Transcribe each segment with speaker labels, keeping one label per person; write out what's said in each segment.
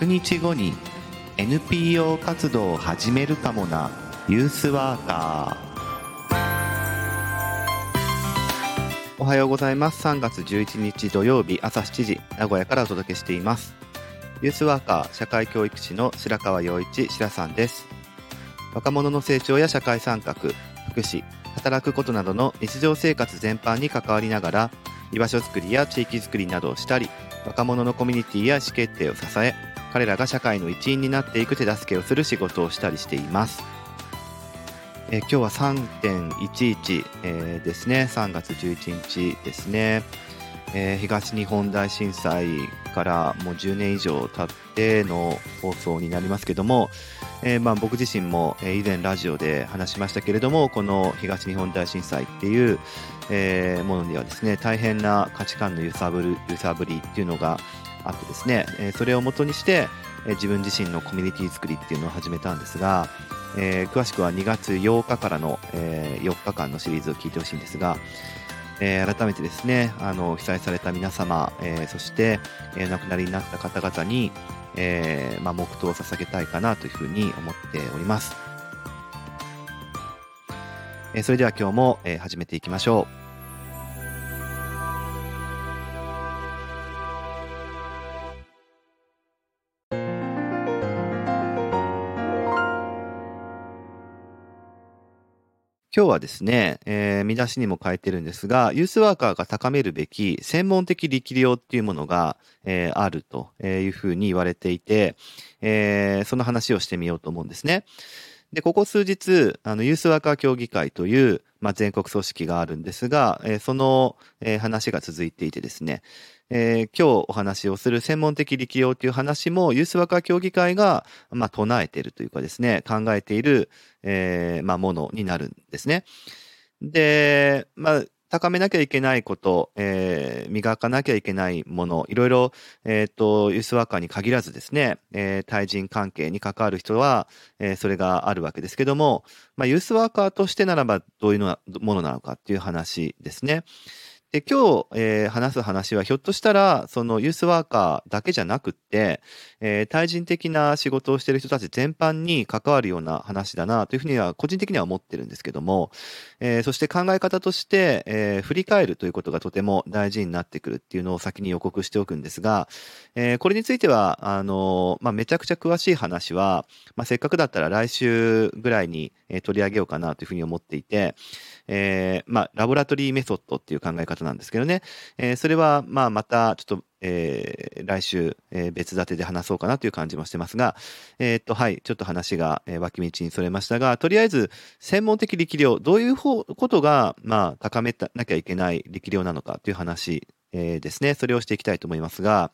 Speaker 1: 100日後に NPO 活動を始めるかもなユースワーカー。おはようございます。3月11日土曜日朝7時名古屋からお届けしています。ユースワーカー社会教育士の白川陽一白さんです。若者の成長や社会参画福祉働くことなどの日常生活全般に関わりながら居場所づくりや地域づくりなどをしたり若者のコミュニティや意思決定を支え彼らが社会の一員になっていく手助けをする仕事をしたりしています。え今日は3.11、えー、ですね。3月11日ですね、えー、東日本大震災からもう10年以上経っての放送になりますけども、えー、まあ僕自身も以前ラジオで話しましたけれどもこの東日本大震災っていう、えー、ものにはですね大変な価値観の揺さぶる揺さぶりっていうのがあってですね、えそれをもとにして、え自分自身のコミュニティ作りっていうのを始めたんですが、えー、詳しくは2月8日からの、えー、4日間のシリーズを聞いてほしいんですが、えー、改めてですねあの被災された皆様、えそして、え亡くなりになった方々に、えまあ、黙祷を捧げたいかなというふうに思っております、えそれでは今日も、え始めていきましょう。今日はですね、えー、見出しにも書いてるんですが、ユースワーカーが高めるべき専門的力量っていうものが、えー、あるというふうに言われていて、えー、その話をしてみようと思うんですね。で、ここ数日、あの、ユースワーカー協議会という、まあ、全国組織があるんですが、えー、その、えー、話が続いていてですね、えー、今日お話をする専門的力量という話もユースワーカー協議会が、まあ、唱えているというかですね、考えている、えー、まあ、ものになるんですね。で、まあ、高めなきゃいけないこと、えー、磨かなきゃいけないもの、いろいろ、えっ、ー、と、ユースワーカーに限らずですね、えー、対人関係に関わる人は、えー、それがあるわけですけども、まあ、ユースワーカーとしてならばどういうのものなのかっていう話ですね。で今日、えー、話す話はひょっとしたらそのユースワーカーだけじゃなくって、えー、対人的な仕事をしている人たち全般に関わるような話だなというふうには個人的には思ってるんですけども、えー、そして考え方として、え振り返るということがとても大事になってくるっていうのを先に予告しておくんですが、えこれについてはあのまあ、めちゃくちゃ詳しい話は、まあ、せっかくだったら来週ぐらいに、え取り上げようかなというふうに思っていて、えまあ、ラボラトリーメソッドっていう考え方なんですけどね、えー、それはまあまたちょっと、えー、来週、えー、別立てで話そうかなという感じもしてますが、えー、っとはいちょっと話が、え、脇道にそれましたがとりあえず専門的力量どういうことが、まあ、高めなきゃいけない力量なのかという話、え、ですね。それをしていきたいと思いますが、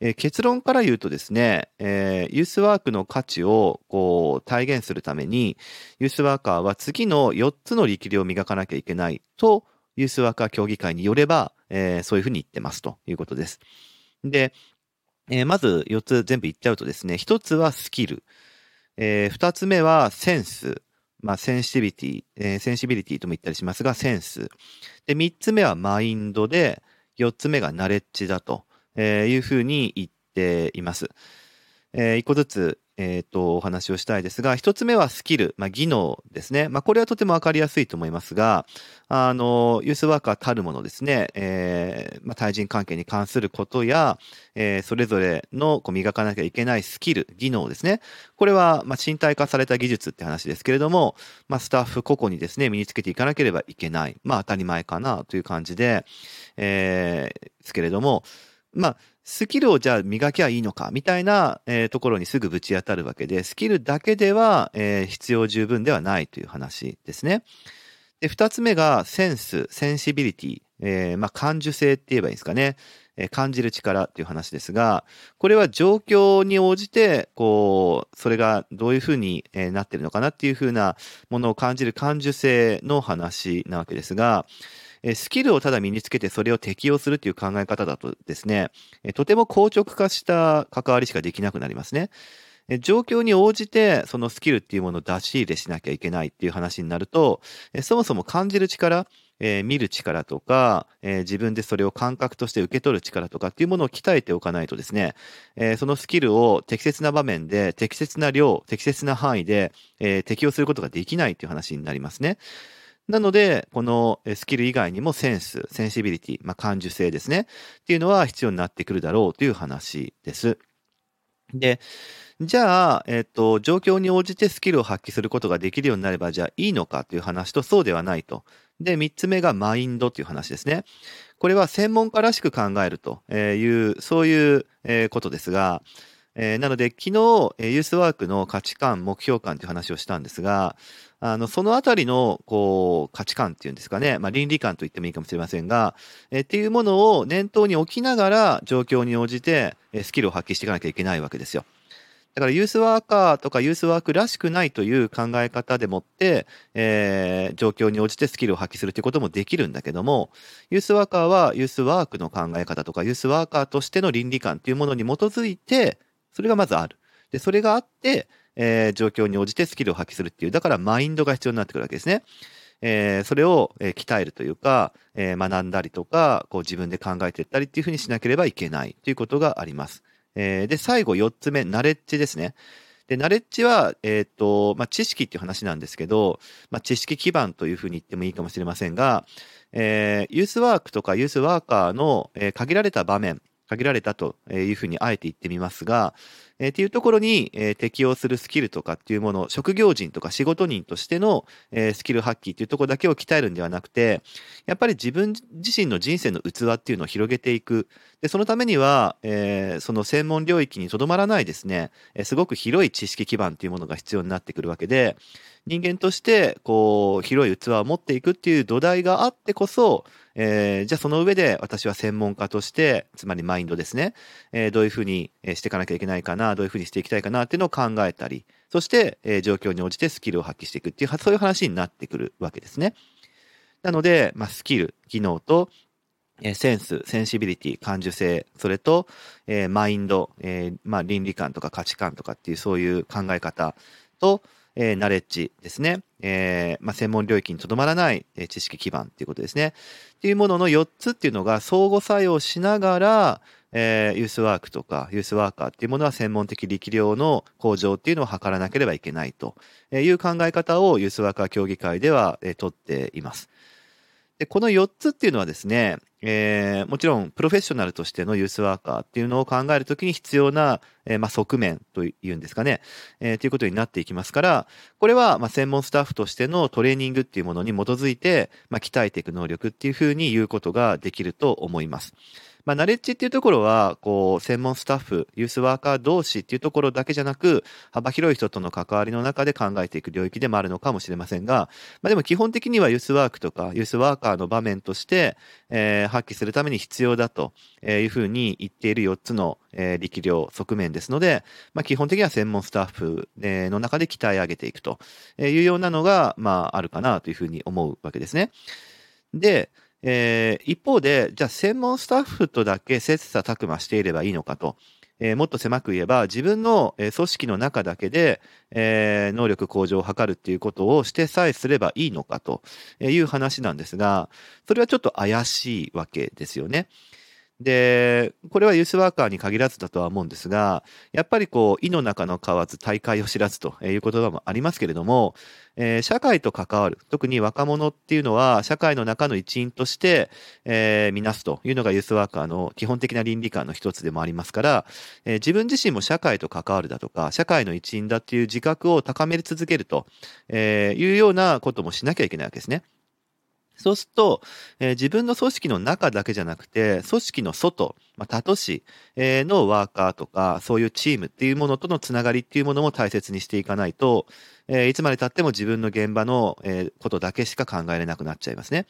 Speaker 1: え、結論から言うとですね、えー、ユースワークの価値をこう体現するためにユースワーカーは次の4つの力量を磨かなきゃいけないとユースワーカー協議会によれば、えー、そういうふうに言ってますということです。で、えー、まず4つ全部言っちゃうとですね、1つはスキル、えー、2つ目はセンス、まあ、センシビリティ、えー、センシビリティとも言ったりしますが、センス。で、3つ目はマインドで、4つ目がナレッジだというふうに言っています。えー、1個ずつえ、ー、と、お話をしたいですが、一つ目はスキル、まあ、技能ですね。まあ、これはとてもわかりやすいと思いますが、あの、ユースワーカーたるものですね、えー、まあ、対人関係に関することや、えー、それぞれのこう磨かなきゃいけないスキル、技能ですね。これは、ま、身体化された技術って話ですけれども、ま、スタッフ個々にですね、身につけていかなければいけない。まあ、当たり前かなという感じで、えー、ですけれども、まあ、スキルをじゃあ磨きゃいいのかみたいな、えー、ところにすぐぶち当たるわけで、スキルだけでは、えー、必要十分ではないという話ですね。で、二つ目がセンス、センシビリティ、えー、まあ、感受性って言えばいいですかね。えー、感じる力っていう話ですが、これは状況に応じて、こう、それがどういうふうに、なってるのかなっていうふうなものを感じる感受性の話なわけですが、スキルをただ身につけてそれを適用するという考え方だとですね、とても硬直化した関わりしかできなくなりますね。状況に応じてそのスキルっていうものを出し入れしなきゃいけないっていう話になると、そもそも感じる力、えー見る力とか、えー自分でそれを感覚として受け取る力とかっていうものを鍛えておかないとですね、えーそのスキルを適切な場面で、適切な量、適切な範囲で、え適用することができないっていう話になりますね。なので、このスキル以外にもセンス、センシビリティ、まあ、感受性ですね。っていうのは必要になってくるだろうという話です。で、じゃあ、えっ、と、状況に応じてスキルを発揮することができるようになれば、じゃあいいのかという話と、そうではないと。で、三つ目がマインドという話ですね。これは専門家らしく考えるという、そういうことですが、えーなので、昨日、えユースワークの価値観、目標観という話をしたんですが、あの、そのあたりの、こう、価値観っていうんですかね、まあ、倫理観と言ってもいいかもしれませんが、えーっていうものを念頭に置きながら、状況に応じて、えスキルを発揮していかなきゃいけないわけですよ。だからユースワーカーとかユースワークらしくないという考え方でもって、えー状況に応じてスキルを発揮するということもできるんだけども、ユースワーカーはユースワークの考え方とかユースワーカーとしての倫理観というものに基づいて、それがまずある。で、それがあって、えー状況に応じてスキルを発揮するっていう、だからマインドが必要になってくるわけですね。えーそれを、えー鍛えるというか、え学んだりとか、こう自分で考えていったりっていうふうにしなければいけないということがあります。えで、最後4つ目、ナレッジですね。で、ナレッジは、えっ、と、まあ、知識っていう話なんですけど、まあ、知識基盤というふうに言ってもいいかもしれませんが、えーユースワークとかユースワーカーの、えー限られた場面、限られたというふうにあえて言ってみますが、えーっていうところに、えー適用するスキルとかっていうもの、職業人とか仕事人としての、えースキル発揮っていうところだけを鍛えるんではなくて、やっぱり自分自身の人生の器っていうのを広げていく。で、そのためには、えーその専門領域にとどまらないですね、えーすごく広い知識基盤っていうものが必要になってくるわけで、人間として、こう、広い器を持っていくっていう土台があってこそ、えーじゃあその上で私は専門家として、つまりマインドですね、えーどういうふうにしていかなきゃいけないかな、どういうふうにしていきたいかなっていうのを考えたり、そして、えー状況に応じてスキルを発揮していくっていう、そういう話になってくるわけですね。なので、まあ、スキル、技能と、えーセンス、センシビリティ、感受性、それと、えーマインド、えーまあ、倫理観とか価値観とかっていうそういう考え方と、えナレッジですね。えま、専門領域にとどまらない、知識基盤っていうことですね。っていうものの4つっていうのが相互作用しながら、えーユースワークとかユースワーカーっていうものは専門的力量の向上っていうのを図らなければいけないという考え方をユースワーカー協議会では、えー取っています。で、この4つっていうのはですね、えーもちろんプロフェッショナルとしてのユースワーカーっていうのを考えるときに必要な、えーまあ、側面というんですかね、えーということになっていきますから、これはま専門スタッフとしてのトレーニングっていうものに基づいて、まあ、鍛えていく能力っていうふうに言うことができると思います。まあ、ナレッジっていうところは、こう、専門スタッフ、ユースワーカー同士っていうところだけじゃなく、幅広い人との関わりの中で考えていく領域でもあるのかもしれませんが、まあ、でも基本的にはユースワークとかユースワーカーの場面として、えー発揮するために必要だというふうに言っている4つの、えー力量、側面ですので、まあ、基本的には専門スタッフの中で鍛え上げていくというようなのが、まあ、あるかなというふうに思うわけですね。で、えー一方で、じゃあ専門スタッフとだけ切磋琢磨していればいいのかと。えーもっと狭く言えば、自分の組織の中だけで、えー能力向上を図るっていうことをしてさえすればいいのかという話なんですが、それはちょっと怪しいわけですよね。で、これはユースワーカーに限らずだとは思うんですが、やっぱりこう、意の中の蛙、大会を知らずという言葉もありますけれども、えー社会と関わる、特に若者っていうのは、社会の中の一員として、えー見なすというのがユースワーカーの基本的な倫理観の一つでもありますから、えー自分自身も社会と関わるだとか、社会の一員だっていう自覚を高め続けると、えーいうようなこともしなきゃいけないわけですね。そうすると、えー自分の組織の中だけじゃなくて、組織の外、まあ、他都市のワーカーとか、そういうチームっていうものとのつながりっていうものも大切にしていかないと、えーいつまで経っても自分の現場の、えことだけしか考えれなくなっちゃいますね。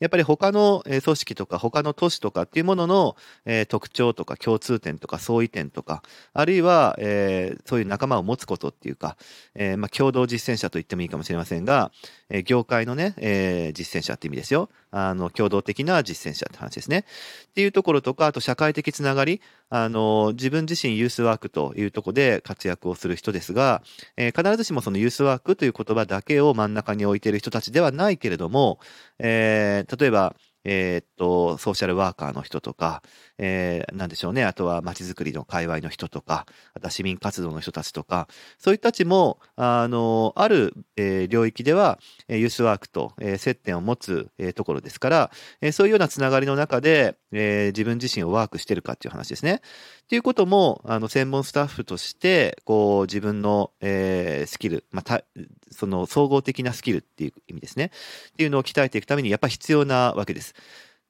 Speaker 1: やっぱり他の組織とか他の都市とかっていうものの、え特徴とか共通点とか相違点とか、あるいは、えそういう仲間を持つことっていうか、えま、共同実践者と言ってもいいかもしれませんが、え業界のね、え実践者って意味ですよ。あの、共同的な実践者って話ですね。っていうところとか、あと社会的つながり、あの、自分自身ユースワークというとこで活躍をする人ですが、えー、必ずしもそのユースワークという言葉だけを真ん中に置いている人たちではないけれども、えー、例えば、えー、っと、ソーシャルワーカーの人とか、えー、なんでしょうね。あとは街づくりの界隈の人とか、あとは市民活動の人たちとか、そういったちも、あの、ある、えー、領域では、ユースワークと、えー、接点を持つ、えー、ところですから、えー、そういうようなつながりの中で、えー、自分自身をワークしてるかっていう話ですね。っていうことも、あの、専門スタッフとして、こう、自分の、えー、スキル、まあ、た、その、総合的なスキルっていう意味ですね。っていうのを鍛えていくために、やっぱ必要なわけです。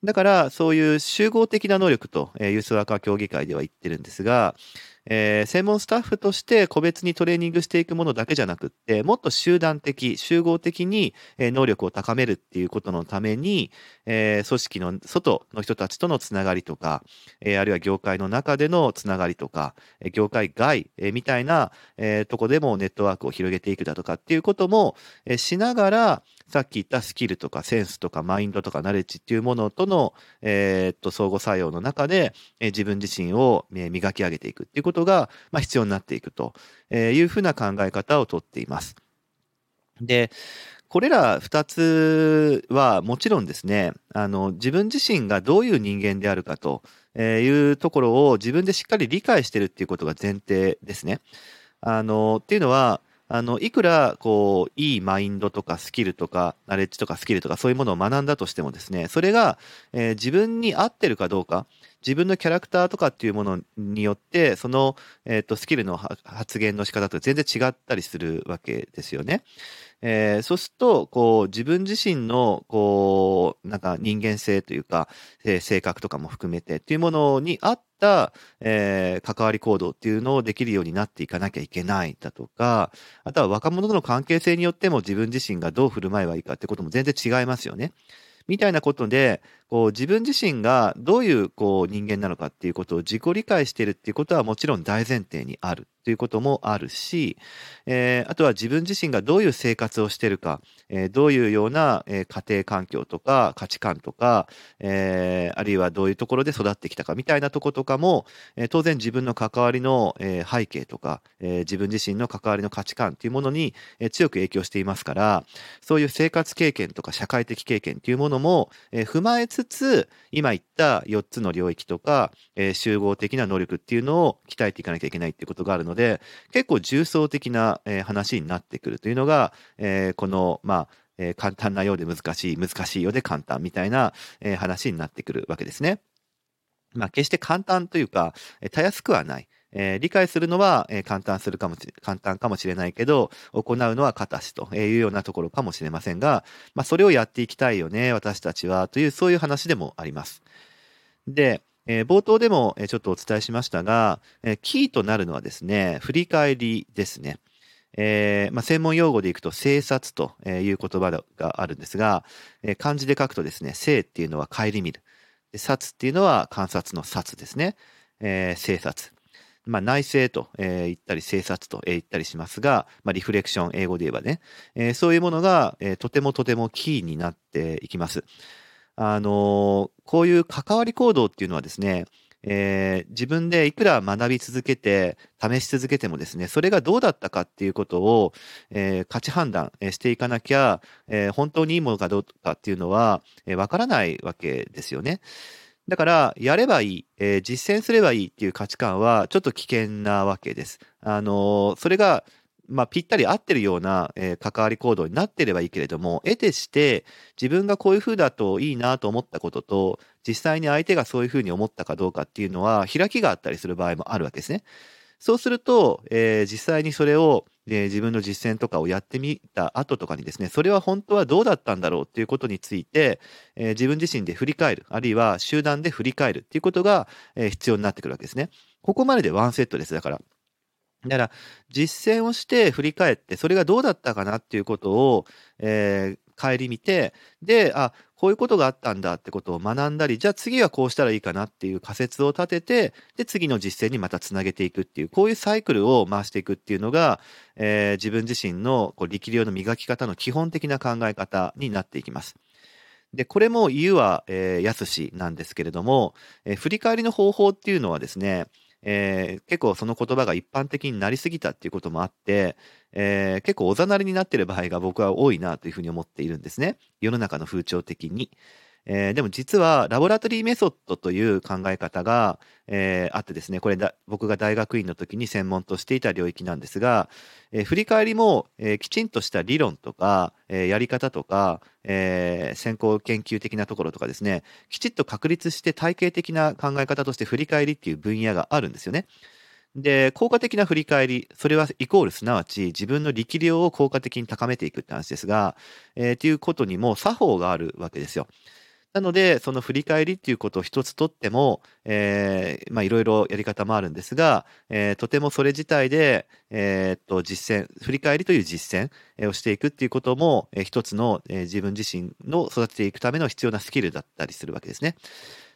Speaker 1: だから、そういう集合的な能力と、えー、ユースワーカー協議会では言ってるんですが、えー、専門スタッフとして個別にトレーニングしていくものだけじゃなくって、もっと集団的、集合的に能力を高めるっていうことのために、えー、組織の外の人たちとのつながりとか、えー、あるいは業界の中でのつながりとか、業界外、え、みたいな、え、とこでもネットワークを広げていくだとかっていうことも、え、しながら、さっき言ったスキルとかセンスとかマインドとかナレッジっていうものとの、えー、っと相互作用の中で、え、自分自身を、え、磨き上げていくっていうことが、まあ、必要になっていくというふうな考え方をとっています。で、これら二つはもちろんですね、あの、自分自身がどういう人間であるかというところを自分でしっかり理解してるっていうことが前提ですね。あの、っていうのは、あの、いくら、こう、いいマインドとかスキルとか、ナレッジとかスキルとかそういうものを学んだとしてもですね、それが、えー、自分に合ってるかどうか、自分のキャラクターとかっていうものによって、その、え、ー、と、スキルの発言の仕方と全然違ったりするわけですよね。えー、そうすると、こう、自分自身の、こう、なんか人間性というか、えー、性格とかも含めてっていうものに合った、えー、関わり行動っていうのをできるようになっていかなきゃいけないだとか、あとは若者との関係性によっても自分自身がどう振る舞えばいいかってことも全然違いますよね。みたいなことで、こう自分自身がどういうこう人間なのかっていうことを自己理解してるっていうことはもちろん大前提にあるということもあるし、えー、あとは自分自身がどういう生活をしているか、えー、どういうような、えー、家庭環境とか価値観とか、えー、あるいはどういうところで育ってきたかみたいなとことかも、えー、当然自分の関わりの、え、背景とか、えー、自分自身の関わりの価値観っていうものに、え、強く影響していますから、そういう生活経験とか社会的経験っていうものも、え、踏まえつつつ、今言った4つの領域とか、えー、集合的な能力っていうのを鍛えていかなきゃいけないっていうことがあるので、結構重層的な、えー、話になってくるというのが、えー、この、まあ、え、簡単なようで難しい、難しいようで簡単みたいな、え、話になってくるわけですね。まあ、決して簡単というか、え、たやすくはない。えー、理解するのは、えー、簡単するかも簡単かもしれないけど、行うのは形というようなところかもしれませんが、まあ、それをやっていきたいよね、私たちは、という、そういう話でもあります。で、えー、冒頭でもちょっとお伝えしましたが、えー、キーとなるのはですね、振り返りですね。えーまあ、専門用語でいくと、生察という言葉があるんですが、えー、漢字で書くとですね、生っていうのは顧みる。で察っていうのは観察の察ですね。えー、生察。まあ、内政と、えー、言ったり、生察と、えー、言ったりしますが、まあ、リフレクション、英語で言えばね、えー、そういうものが、えー、とてもとてもキーになっていきます。あのこういう関わり行動っていうのはですね、えー、自分でいくら学び続けて、試し続けてもですね、それがどうだったかっていうことを、えー、価値判断していかなきゃ、えー、本当にいいものかどうかっていうのは、えー、からないわけですよね。だから、やればいい、えー、実践すればいいっていう価値観は、ちょっと危険なわけです。あのそれがまあ、ぴったり合ってるような、えー、関わり行動になってればいいけれども、得てして自分がこういう風だといいなと思ったことと、実際に相手がそういう風に思ったかどうかっていうのは、開きがあったりする場合もあるわけですね。そうすると、えー、実際にそれを、えー、自分の実践とかをやってみた後とかにですね、それは本当はどうだったんだろうっていうことについて、えー、自分自身で振り返る、あるいは集団で振り返るっていうことが、えー、必要になってくるわけですね。ここまででワンセットです。だから。だから、実践をして振り返って、それがどうだったかなっていうことを、えー、帰り見て、で、あ、こういうことがあったんだってことを学んだり、じゃあ次はこうしたらいいかなっていう仮説を立てて、で、次の実践にまたつなげていくっていう、こういうサイクルを回していくっていうのが、えー、自分自身のこう力量の磨き方の基本的な考え方になっていきます。で、これも言うは、えー、やすしなんですけれども、えー、振り返りの方法っていうのはですね、えー、結構その言葉が一般的になりすぎたっていうこともあって、えー、結構おざなりになってる場合が僕は多いなというふうに思っているんですね。世の中の風潮的に。えー、でも実はラボラトリーメソッドという考え方が、えー、あってですね、これだ僕が大学院の時に専門としていた領域なんですが、えー、振り返りも、えー、きちんとした理論とか、えー、やり方とか、えー、先行研究的なところとかですね、きちっと確立して体系的な考え方として振り返りっていう分野があるんですよね。で、効果的な振り返り、それはイコールすなわち自分の力量を効果的に高めていくって話ですが、えー、ということにも作法があるわけですよ。なので、その振り返りっていうことを一つとっても、えー、まあいろいろやり方もあるんですが、えー、とてもそれ自体で、えー、っと、実践、振り返りという実践をしていくっていうことも、えー、一つの、えー、自分自身の育てていくための必要なスキルだったりするわけですね。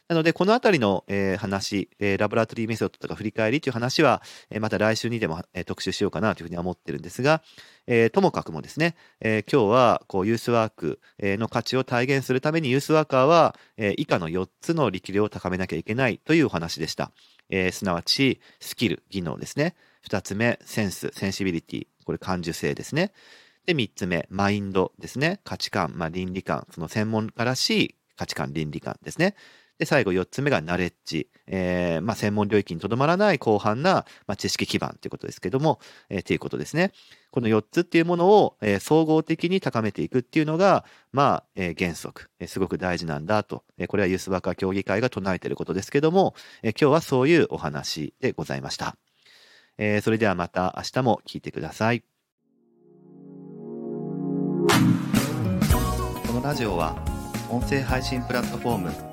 Speaker 1: なので、このあたりの、えー、話、えー、ラボラトリーメソッドとか振り返りという話は、えー、また来週にでも、えー、特集しようかなというふうに思ってるんですが、えー、ともかくもですね、えー、今日はこうユースワークの価値を体現するためにユースワーカーは、えー、以下の4つの力量を高めなきゃいけないというお話でした。えー、すなわち、スキル、技能ですね。2つ目、センス、センシビリティ。これ感受性ですね。で、3つ目、マインドですね。価値観、まあ、倫理観、その専門家らしい価値観、倫理観ですね。で、最後4つ目がナレッジ。えー、まあ、専門領域にとどまらない広範な、まあ、知識基盤ということですけども、えー、っていうことですね。この4つっていうものを、えー、総合的に高めていくっていうのが、まあ、えー、原則、えー、すごく大事なんだと、えー、これはユースワーカー協議会が唱えていることですけども、えー、今日はそういうお話でございました。えー、それではまた明日も聞いてください。このラジオは音声配信プラットフォーム